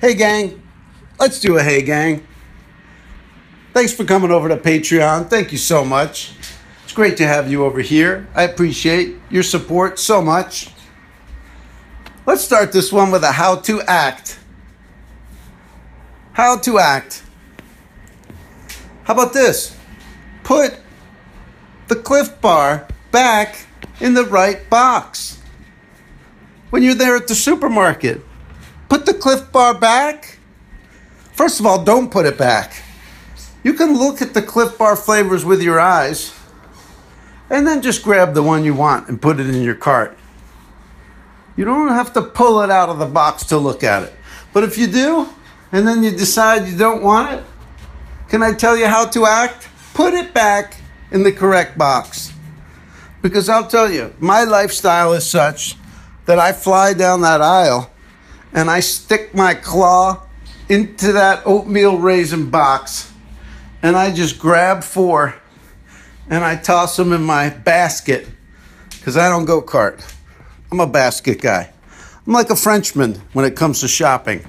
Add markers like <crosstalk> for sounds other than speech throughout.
Hey, gang. Let's do a hey, gang. Thanks for coming over to Patreon. Thank you so much. It's great to have you over here. I appreciate your support so much. Let's start this one with a how to act. How to act. How about this? Put the Clif Bar back in the right box. When you're there at the supermarket, put the Clif Bar back. First of all, don't put it back. You can look at the Clif Bar flavors with your eyes and then just grab the one you want and put it in your cart. You don't have to pull it out of the box to look at it. But if you do, and then you decide you don't want it, can I tell you how to act? Put it back in the correct box. Because I'll tell you, my lifestyle is such that I fly down that aisle and I stick my claw into that oatmeal raisin box and I just grab four and I toss them in my basket because I don't go cart. I'm a basket guy. I'm like a Frenchman when it comes to shopping.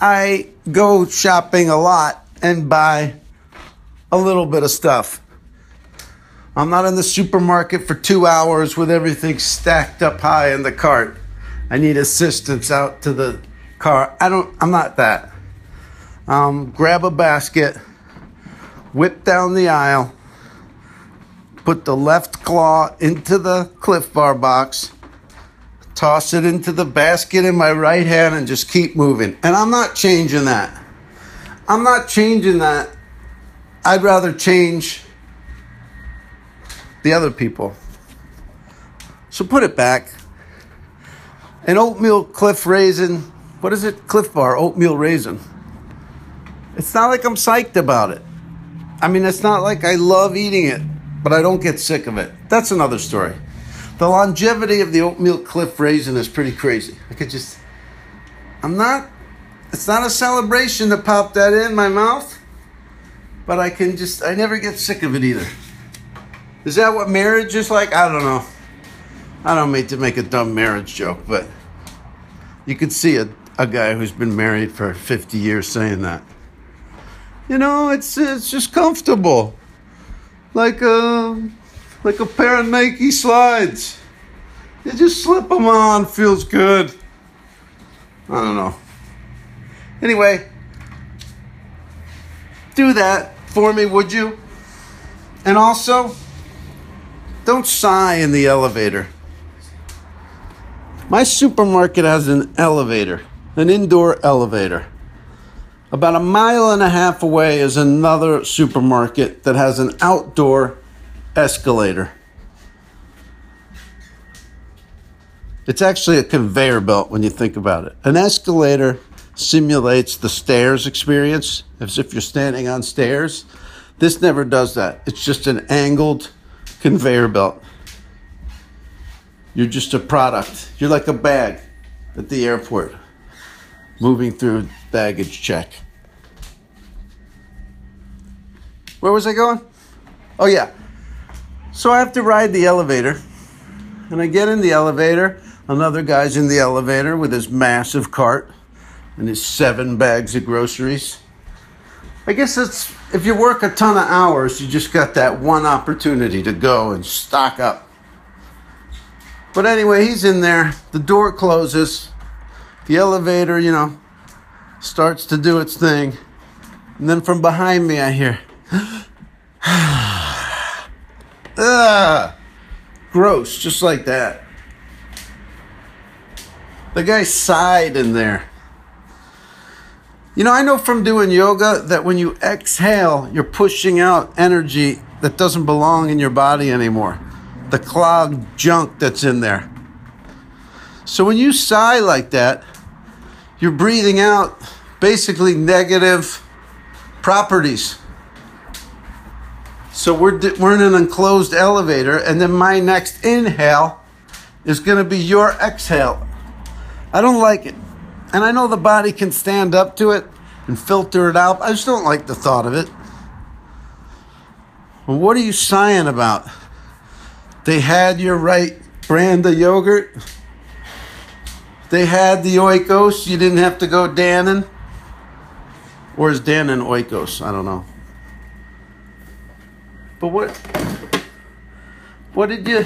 I go shopping a lot and buy a little bit of stuff. I'm not in the supermarket for two hours with everything stacked up high in the cart. I need assistance out to the car. I don't, I'm not that. Um, grab a basket, whip down the aisle, put the left claw into the Clif Bar box, toss it into the basket in my right hand, and just keep moving. And I'm not changing that. I'm not changing that. I'd rather change the other people. So put it back. An oatmeal Clif raisin. What is it? Clif bar, oatmeal raisin. It's not like I'm psyched about it. I mean, it's not like I love eating it, but I don't get sick of it. That's another story. The longevity of the oatmeal Clif raisin is pretty crazy. I could just, I'm not, it's not a celebration to pop that in my mouth, but I can just, I never get sick of it either. Is that what marriage is like? I don't know. I don't mean to make a dumb marriage joke, but you could see a, a guy who's been married for 50 years saying that. You know, it's it's just comfortable. Like a like a pair of Nike slides. You just slip them on, feels good. I don't know. Anyway, do that for me, would you? And also, don't sigh in the elevator. My supermarket has an elevator, an indoor elevator. About a mile and a half away is another supermarket that has an outdoor escalator. It's actually a conveyor belt when you think about it. An escalator simulates the stairs experience as if you're standing on stairs. This never does that. It's just an angled conveyor belt. You're just a product. You're like a bag at the airport moving through baggage check. Where was I going? Oh, yeah. So I have to ride the elevator. And I get in the elevator. Another guy's in the elevator with his massive cart and his seven bags of groceries. I guess it's if you work a ton of hours, you just got that one opportunity to go and stock up. But anyway, he's in there. The door closes. The elevator, you know, starts to do its thing. And then from behind me, I hear, <sighs> Ugh. Gross, just like that. The guy sighed in there. You know, I know from doing yoga that when you exhale, you're pushing out energy that doesn't belong in your body anymore. The clogged junk that's in there. So when you sigh like that, you're breathing out basically negative properties. So we're, we're in an enclosed elevator, and then my next inhale is going to be your exhale. I don't like it. And I know the body can stand up to it and filter it out. I just don't like the thought of it. Well, what are you sighing about? They had your right brand of yogurt. They had the Oikos. You didn't have to go Dannon. Or is Dannon Oikos? I don't know. But what what did you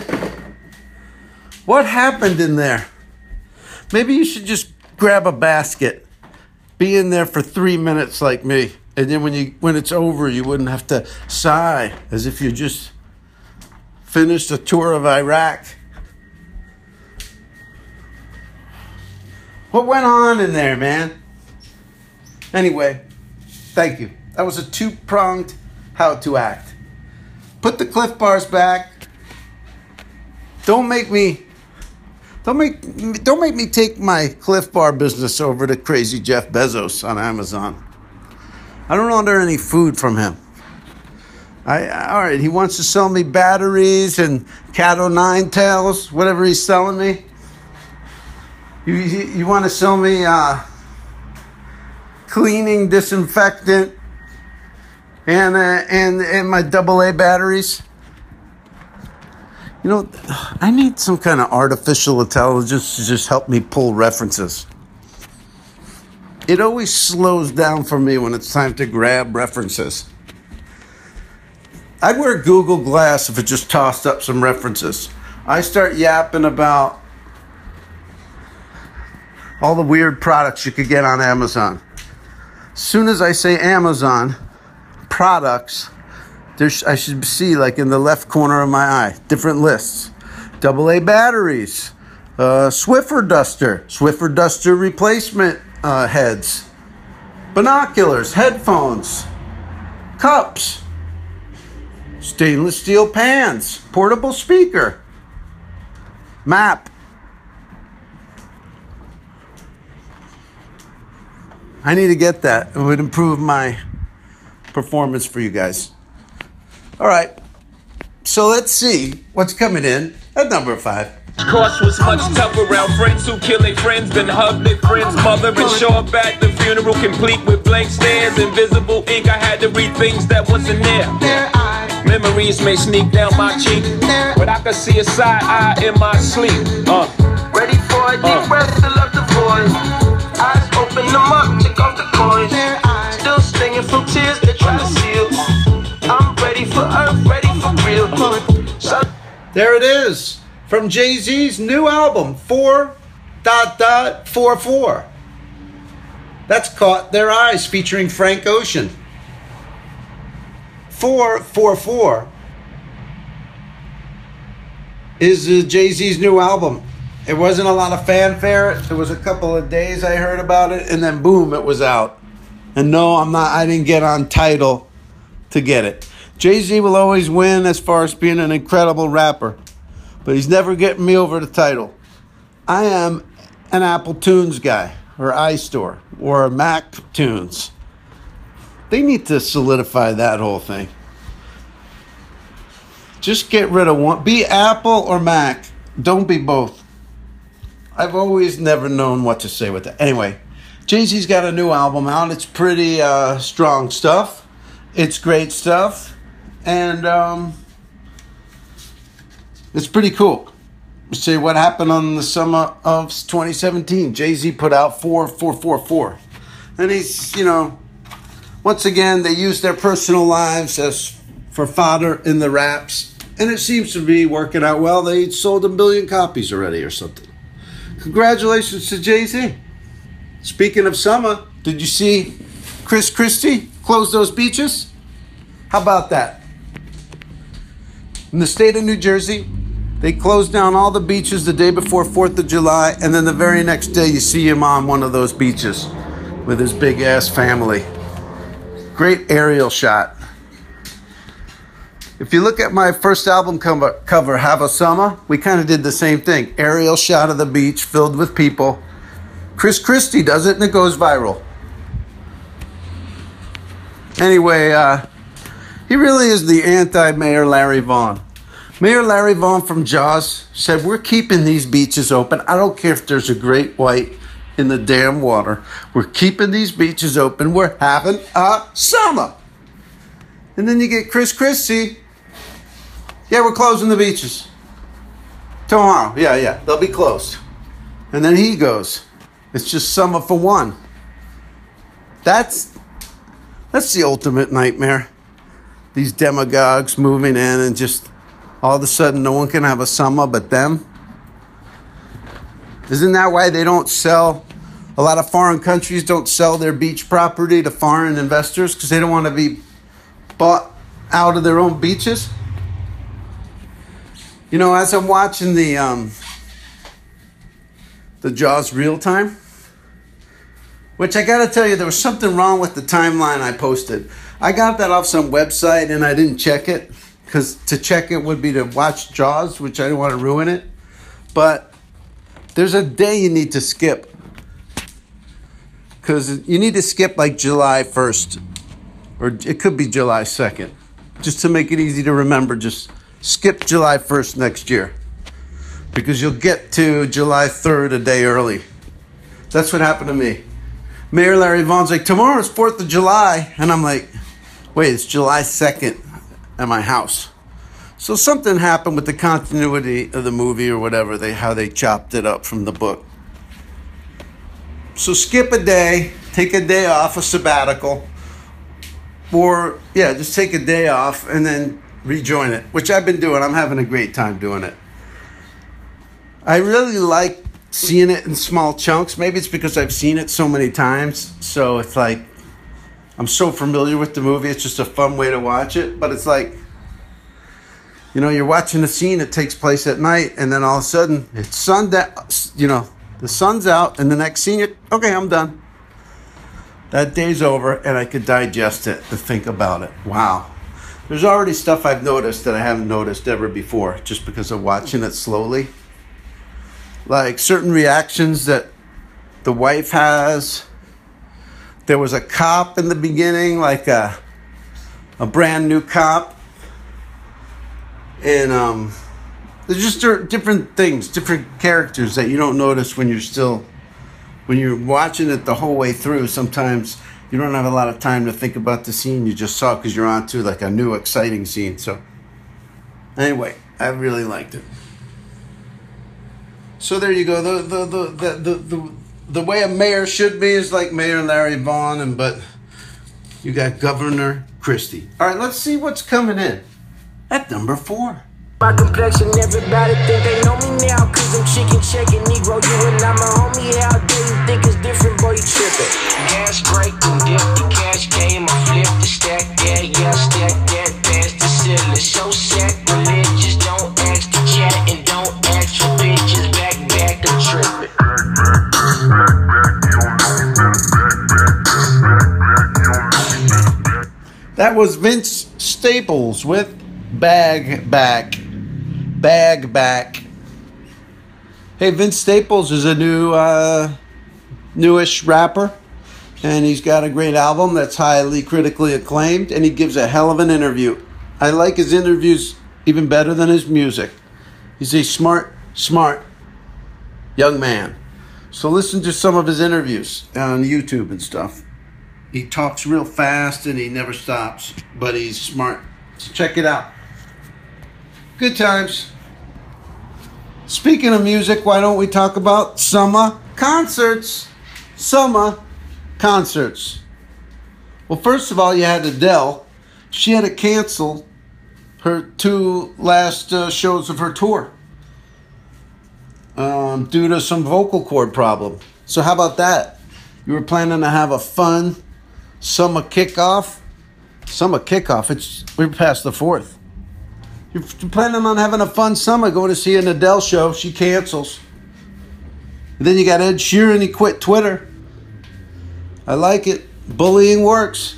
what happened in there? Maybe you should just grab a basket. Be in there for 3 minutes like me. And then when you when it's over, you wouldn't have to sigh as if you just finished a tour of Iraq. What went on in there, man? Anyway, thank you. That was a two pronged how to act. Put the Clif Bars back. Don't make me. Don't make don't make me take my Clif Bar business over to crazy Jeff Bezos on Amazon. I don't order any food from him. I, all right, he wants to sell me batteries and Cat O' Nine tails, whatever he's selling me. You, you, you want to sell me uh, cleaning disinfectant and, uh, and, and my AA batteries? You know, I need some kind of artificial intelligence to just help me pull references. It always slows down for me when it's time to grab references. I'd wear Google Glass if it just tossed up some references. I start yapping about all the weird products you could get on Amazon. As soon as I say Amazon products, there's, I should see like in the left corner of my eye different lists. AA batteries, uh, Swiffer duster, Swiffer duster replacement uh, heads, binoculars, headphones, cups, stainless steel pans, portable speaker, map, I need to get that. It would improve my performance for you guys. All right. So let's see what's coming in at number five. Course was much tougher around friends who kill their friends than hug their friends' mother and show up at the funeral complete with blank stares, invisible ink. I had to read things that wasn't there. Memories may sneak down my cheek, but I could see a side eye in my sleep. Uh, Ready for a deep Uh. breath to love the void. Eyes open them up, check off the coins. Still stinging from tears they try to seal. I'm ready for earth, ready for real. So There it is from Jay Z's new album, 4 dot dot 4 4. That's Caught Their Eyes featuring Frank Ocean. 444 is uh, Jay Z's new album. It wasn't a lot of fanfare. It was a couple of days I heard about it, and then boom, it was out. And no, I'm not. I didn't get on Tidal to get it. Jay Z will always win as far as being an incredible rapper, but he's never getting me over the Tidal. I am an Apple Tunes guy, or iStore, or Mac Tunes. They need to solidify that whole thing. Just get rid of one. Be Apple or Mac. Don't be both. I've always never known what to say with that. Anyway, Jay Z's got a new album out. It's pretty uh, strong stuff. It's great stuff, and um, it's pretty cool. See what happened on the summer of 2017. Jay Z put out four, four, four, four, and he's you know, once again they use their personal lives as for fodder in the raps, and it seems to be working out well. They sold a billion copies already or something. Congratulations to Jay Z. Speaking of summer, did you see Chris Christie close those beaches? How about that? In the state of New Jersey, they closed down all the beaches the day before 4th of July, and then the very next day you see him on one of those beaches with his big ass family. Great aerial shot. If you look at my first album cover, cover Have a Summer, we kind of did the same thing. Aerial shot of the beach filled with people. Chris Christie does it and it goes viral. Anyway, uh, he really is the anti Mayor Larry Vaughn. Mayor Larry Vaughn from Jaws said, We're keeping these beaches open. I don't care if there's a great white in the damn water. We're keeping these beaches open. We're having a summer. And then you get Chris Christie. Yeah, we're closing the beaches. Tomorrow. Yeah, yeah. They'll be closed. And then he goes. It's just summer for one. That's that's the ultimate nightmare. These demagogues moving in and just all of a sudden no one can have a summer but them. Isn't that why they don't sell a lot of foreign countries don't sell their beach property to foreign investors because they don't want to be bought out of their own beaches? You know, as I'm watching the um, the Jaws real time, which I got to tell you, there was something wrong with the timeline I posted. I got that off some website and I didn't check it because to check it would be to watch Jaws, which I didn't want to ruin it. But there's a day you need to skip because you need to skip like July 1st or it could be July 2nd just to make it easy to remember. Just skip July 1st next year because you'll get to July 3rd a day early. That's what happened to me. Mayor Larry Vaughn's like, tomorrow's 4th of July. And I'm like, wait, it's July 2nd at my house. So something happened with the continuity of the movie or whatever, they how they chopped it up from the book. So skip a day, take a day off, a sabbatical, or yeah, just take a day off and then rejoin it, which I've been doing. I'm having a great time doing it. I really like seeing it in small chunks. Maybe it's because I've seen it so many times, so it's like I'm so familiar with the movie. It's just a fun way to watch it, but it's like you know, you're watching a scene that takes place at night, and then all of a sudden it's sundown. You know, the sun's out, and the next scene, you okay, I'm done. That day's over, and I could digest it to think about it. Wow. There's already stuff I've noticed that I haven't noticed ever before just because of watching it slowly. Like certain reactions that the wife has. There was a cop in the beginning, like a, a brand new cop. And um, there's just different things, different characters that you don't notice when you're still, when you're watching it the whole way through. Sometimes you don't have a lot of time to think about the scene you just saw because you're on to like a new exciting scene. So, anyway, I really liked it. So there you go. The the the the the, the, the way a mayor should be is like Mayor Larry Vaughn, and but you got Governor Christie. All right, let's see what's coming in at number four. My complexion, everybody think they know me now Cause I'm chicken checking Negro, you and I'm a homie. How dare you think it's different, boy, you tripping. Gas break, and dip, the cash came I flip the stack, yeah, yeah, stack that Past the ceiling, so sacrilegious Don't ask the chat and don't ask for bitches. Back, back, I'm tripping. That was Vince Staples with Bag Back bag back. Hey, Vince Staples is a new, uh, newish rapper, and he's got a great album that's highly critically acclaimed, and he gives a hell of an interview. I like his interviews even better than his music. He's a smart, smart young man. So listen to some of his interviews on YouTube and stuff. He talks real fast and he never stops, but he's smart. So check it out. Good times. Speaking of music, why don't we talk about summer concerts? Summer concerts. Well, first of all, you had Adele. She had to cancel her two last uh, shows of her tour um, due to some vocal cord problem. So, how about that? You were planning to have a fun summer kickoff. Summer kickoff. It's we're past the fourth. You're planning on having a fun summer going to see an Adele show. She cancels. And then you got Ed Sheeran. He quit Twitter. I like it. Bullying works.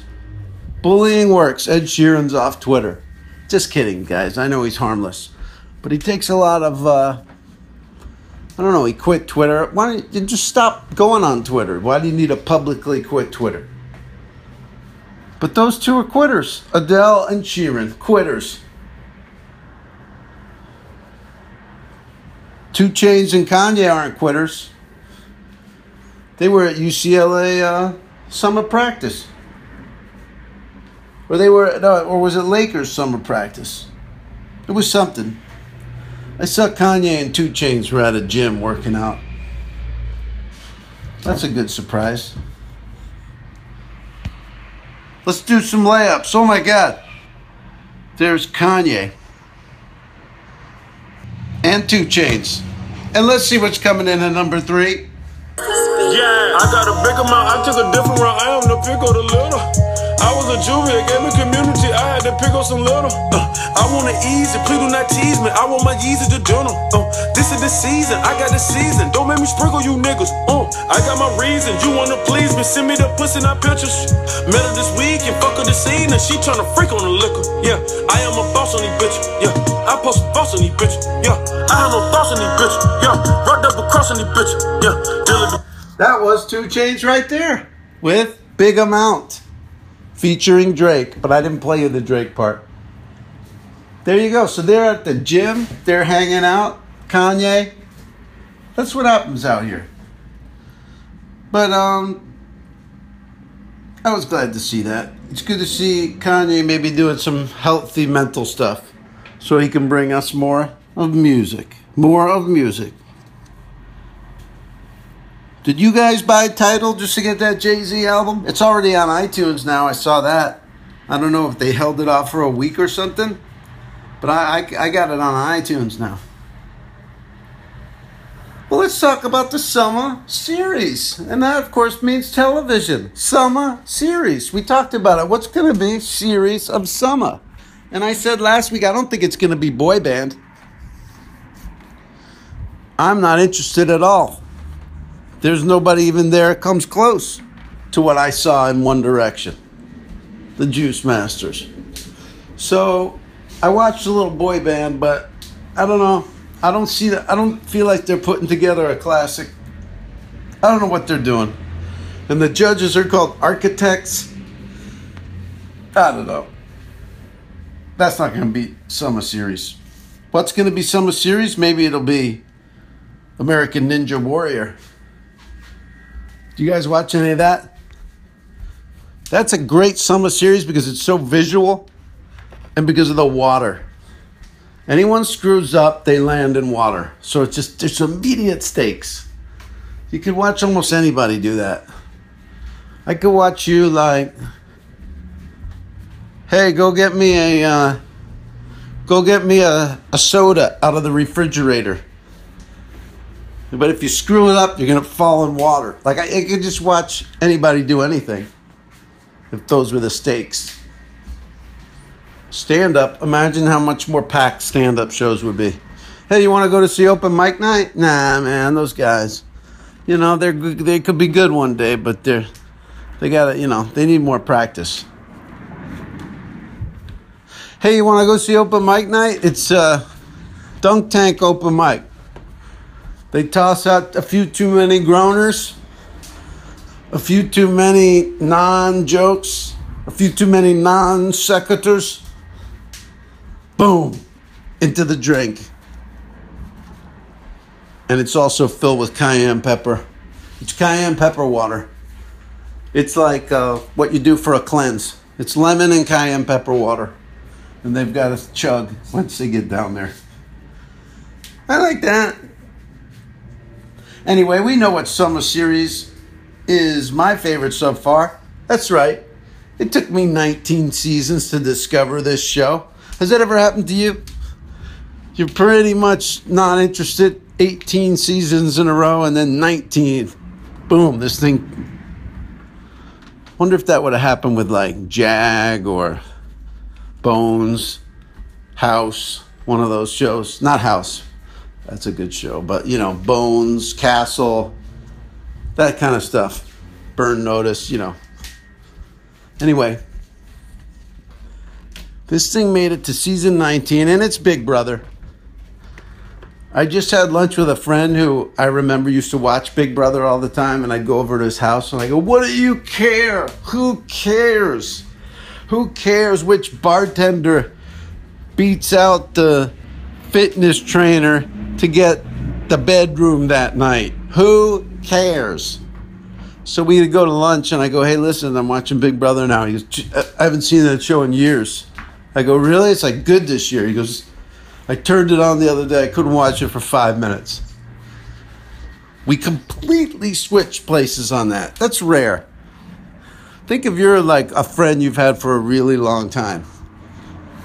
Bullying works. Ed Sheeran's off Twitter. Just kidding, guys. I know he's harmless. But he takes a lot of. Uh, I don't know. He quit Twitter. Why don't you just stop going on Twitter? Why do you need to publicly quit Twitter? But those two are quitters. Adele and Sheeran, quitters. 2 Chainz and Kanye aren't quitters. They were at UCLA uh, summer practice. Or they were, or was it Lakers summer practice? It was something. I saw Kanye and 2 Chainz were at a gym working out. That's a good surprise. Let's do some layups. Oh my God. There's Kanye and Two Chainz. And let's see what's coming in at number three. Yeah, I got a big amount. I took a different route. I am the pick of the little. I was a juvie, gave me community. I had to pick up some little. Uh, I want to ease it, please do not tease me. I want my Yeezy to journal. Uh, this is the season, I got the season. Don't make me sprinkle you niggas. Uh, I got my reasons. You wanna please me? Send me the pussy, not pictures. Met her this week and fuck her this evening. She tryna freak on the liquor. Yeah, I am a boss on these bitches. Yeah, I post boss on these bitches. Yeah, I have no thoughts on these bitches. Yeah, rocked up across on these bitches. Yeah. That was Two Chainz right there with Big Amount featuring Drake, but I didn't play you the Drake part. There you go. So they're at the gym, they're hanging out. Kanye. That's what happens out here. But um I was glad to see that. It's good to see Kanye maybe doing some healthy mental stuff so he can bring us more of music. More of music. Did you guys buy Tidal just to get that Jay Z album? It's already on iTunes now. I saw that. I don't know if they held it off for a week or something, but I, I, I got it on iTunes now. Well, let's talk about the summer series. And that, of course, means television. Summer series. We talked about it. What's going to be series of summer? And I said last week, I don't think it's going to be boy band. I'm not interested at all. There's nobody even there comes close to what I saw in One Direction, the Juice Masters. So I watched a little boy band, but I don't know. I don't see that. I don't feel like they're putting together a classic. I don't know what they're doing. And the judges are called architects. I don't know. That's not going to be Summer Series. What's going to be Summer Series? Maybe it'll be American Ninja Warrior. Do you guys watch any of that? That's a great summer series because it's so visual and because of the water. Anyone screws up, they land in water. So it's just there's immediate stakes. You could watch almost anybody do that. I could watch you like, hey, go get me a, uh, go get me a, a soda out of the refrigerator. But if you screw it up, you're gonna fall in water. Like I, I could just watch anybody do anything. If those were the stakes. Stand up. Imagine how much more packed stand up shows would be. Hey, you want to go to see open mic night? Nah, man, those guys. You know, they're they could be good one day, but they're they gotta you know they need more practice. Hey, you want to go see open mic night? It's uh, Dunk Tank open mic. They toss out a few too many groaners, a few too many non jokes, a few too many non sequiturs. Boom, into the drink. And it's also filled with cayenne pepper. It's cayenne pepper water. It's like uh, what you do for a cleanse. It's lemon and cayenne pepper water. And they've got to chug once they get down there. I like that. Anyway, we know what summer series is my favorite so far. That's right. It took me 19 seasons to discover this show. Has that ever happened to you? You're pretty much not interested 18 seasons in a row and then 19. Boom, this thing. Wonder if that would have happened with like Jag or Bones, House, one of those shows. Not House, that's a good show. But you know, Bones, Castle, that kind of stuff. Burn Notice, you know. Anyway, this thing made it to season 19 and it's Big Brother. I just had lunch with a friend who I remember used to watch Big Brother all the time, and I'd go over to his house and I go, What do you care? Who cares? Who cares which bartender beats out the fitness trainer to get the bedroom that night? Who cares? So we go to lunch, and I go, "Hey, listen, I'm watching Big Brother now." He goes, uh, "I haven't seen that show in years." I go, "Really? It's like good this year." He goes, "I turned it on the other day. I couldn't watch it for five minutes." We completely switch places on that. That's rare. Think if you're like a friend you've had for a really long time.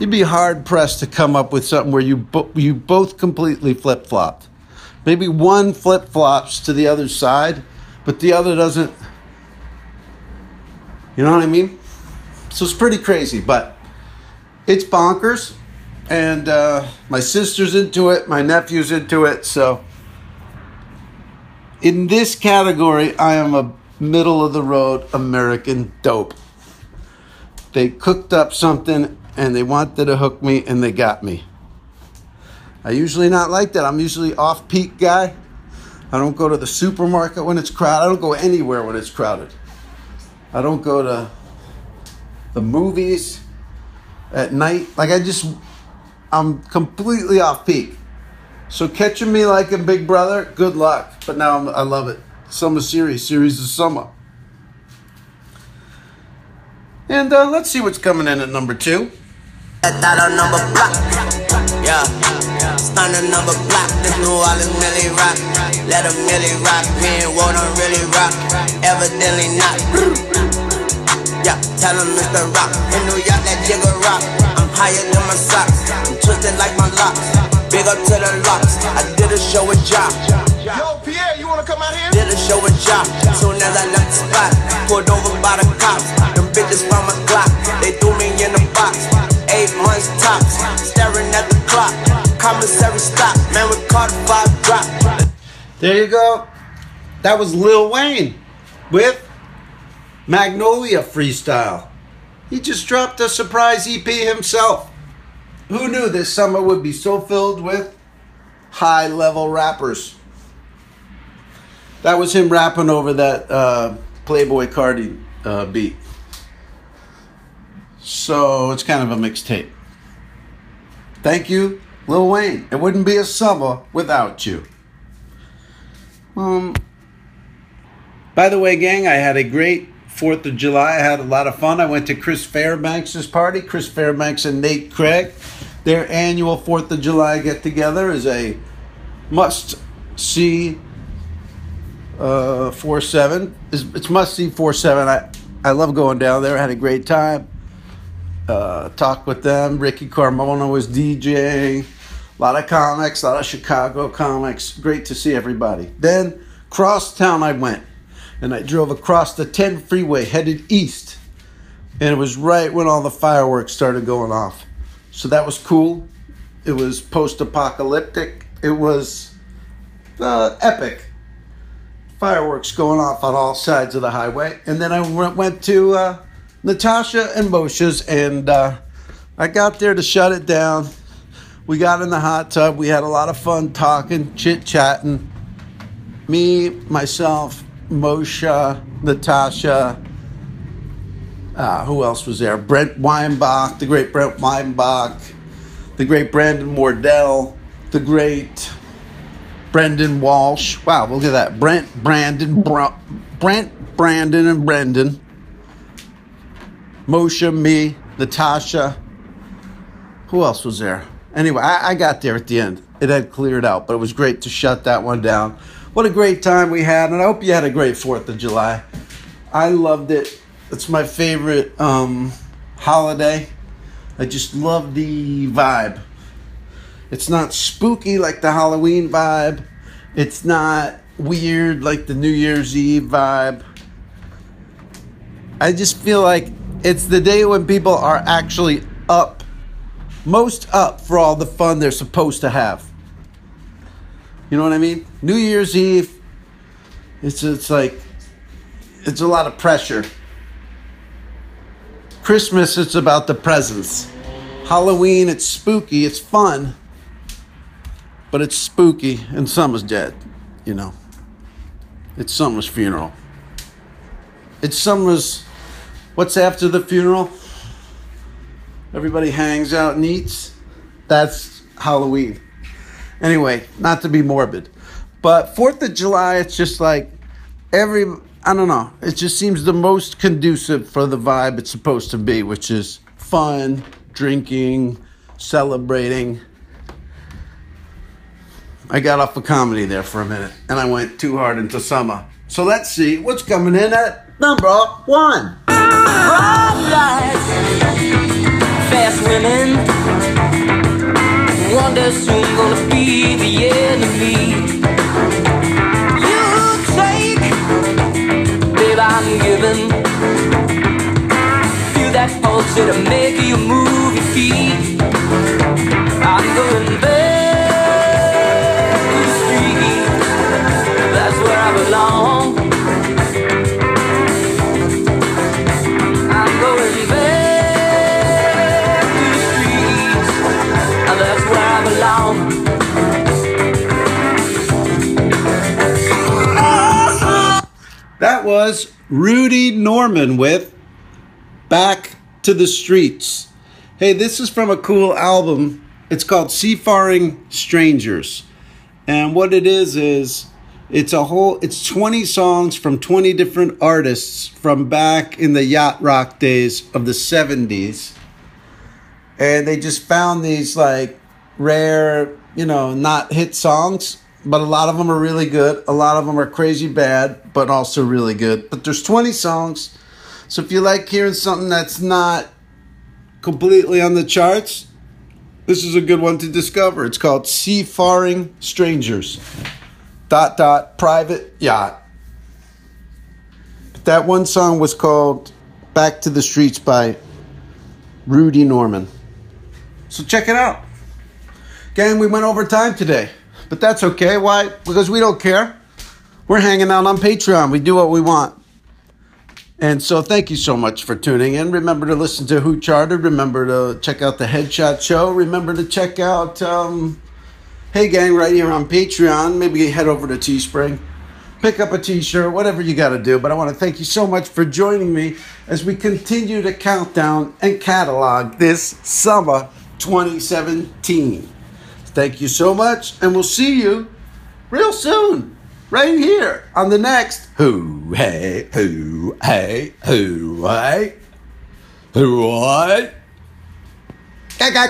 You'd be hard pressed to come up with something where you bo- you both completely flip flopped. Maybe one flip flops to the other side, but the other doesn't. You know what I mean? So it's pretty crazy, but it's bonkers. And uh, my sister's into it, my nephew's into it. So in this category, I am a middle of the road American dope. They cooked up something and they wanted to hook me and they got me. I usually not like that. I'm usually off peak guy. I don't go to the supermarket when it's crowded. I don't go anywhere when it's crowded. I don't go to the movies at night. Like I just I'm completely off peak. So catching me like a Big Brother, good luck. But now I'm, I love it. Summer series, series of summer. And uh, let's see what's coming in at number two. That a number block. Yeah. Stunner number block. This New Orleans Millie rock. Let a Millie rock. Me and Won't really rock. Evidently not. Yeah. Tell him Mr. Rock. In New York, that jigger rock. I'm higher than my socks. I'm twisted like my locks. Big up to the locks. I did a show with Jock. Yo, Pierre, you wanna come out here? Did a show with Jock. Soon as I left the spot, pulled over by the cops. Them bitches found my Glock. They threw me in the box. Eight months tops. Staring at the clock. Commissary stop. Man, we caught five drop. There you go. That was Lil Wayne with Magnolia Freestyle. He just dropped a surprise EP himself. Who knew this summer would be so filled with high level rappers? That was him rapping over that uh, Playboi Carti uh, beat. So it's kind of a mixtape. Thank you, Lil Wayne. It wouldn't be a summer without you. Um, by the way, gang, I had a great Fourth of July. I had a lot of fun. I went to Chris Fairbanks' party. Chris Fairbanks and Nate Craig. Their annual Fourth of July get together is a must see. Uh, four seven. It's, it's must see four seven. I I love going down there. I had a great time. Uh, talked with them. Ricky Carmona was DJ. A lot of comics, a lot of Chicago comics. Great to see everybody. Then cross town I went, and I drove across the 10 freeway headed east, and it was right when all the fireworks started going off. So that was cool. It was post-apocalyptic. It was uh, epic. Fireworks going off on all sides of the highway, and then I went, went to uh, Natasha and Moshe's, and uh, I got there to shut it down. We got in the hot tub. We had a lot of fun talking, chit chatting. Me, myself, Moshe, Natasha. Uh, who else was there? Brent Weinbach, the great Brent Weinbach, the great Brandon Wardell, the great Brendan Walsh. Wow, look at that. Brent, Brandon, Br- Brent, Brandon, and Brendan. Moshe, me, Natasha. Who else was there? Anyway, I, I got there at the end. It had cleared out, but it was great to shut that one down. What a great time we had, and I hope you had a great 4th of July. I loved it. It's my favorite um, holiday. I just love the vibe. It's not spooky like the Halloween vibe. It's not weird like the New Year's Eve vibe. I just feel like it's the day when people are actually up, most up for all the fun they're supposed to have. You know what I mean? New Year's Eve, it's it's like it's a lot of pressure. Christmas, it's about the presents. Halloween, it's spooky, it's fun, but it's spooky, and summer's dead, you know. It's summer's funeral. It's summer's, what's after the funeral? Everybody hangs out and eats. That's Halloween. Anyway, not to be morbid, but Fourth of July, it's just like every I don't know. It just seems the most conducive for the vibe it's supposed to be, which is fun, drinking, celebrating. I got off of comedy there for a minute, and I went too hard into summer. So let's see what's coming in at number one. Bright lights, fast women. Day soon gonna be the enemy. You take, babe, I'm giving. Feel that pulse, it'll make you move your feet. I'm going back That was Rudy Norman with Back to the Streets. Hey, this is from a cool album. It's called Seafaring Strangers. And what it is is it's a whole it's 20 songs from 20 different artists from back in the yacht rock days of the 70s. And they just found these like rare, you know, not hit songs, but a lot of them are really good. A lot of them are crazy bad, but also really good. But there's 20 songs. So if you like hearing something that's not completely on the charts, this is a good one to discover. It's called Seafaring Strangers. Dot dot private yacht. But That one song was called Back to the Streets by Rudy Norman. So check it out. Gang, we went over time today, but that's okay. Why? Because we don't care. We're hanging out on Patreon. We do what we want. And so thank you so much for tuning in. Remember to listen to Who Charted. Remember to check out the Headshot Show. Remember to check out um, Hey Gang right here on Patreon. Maybe head over to Teespring. Pick up a t-shirt, whatever you got to do. But I want to thank you so much for joining me as we continue to count down and catalog this summer 2017. Thank you so much, and we'll see you real soon, right here on the next Who Hey Who Hey Who Hey Who Hey. Gag, gag.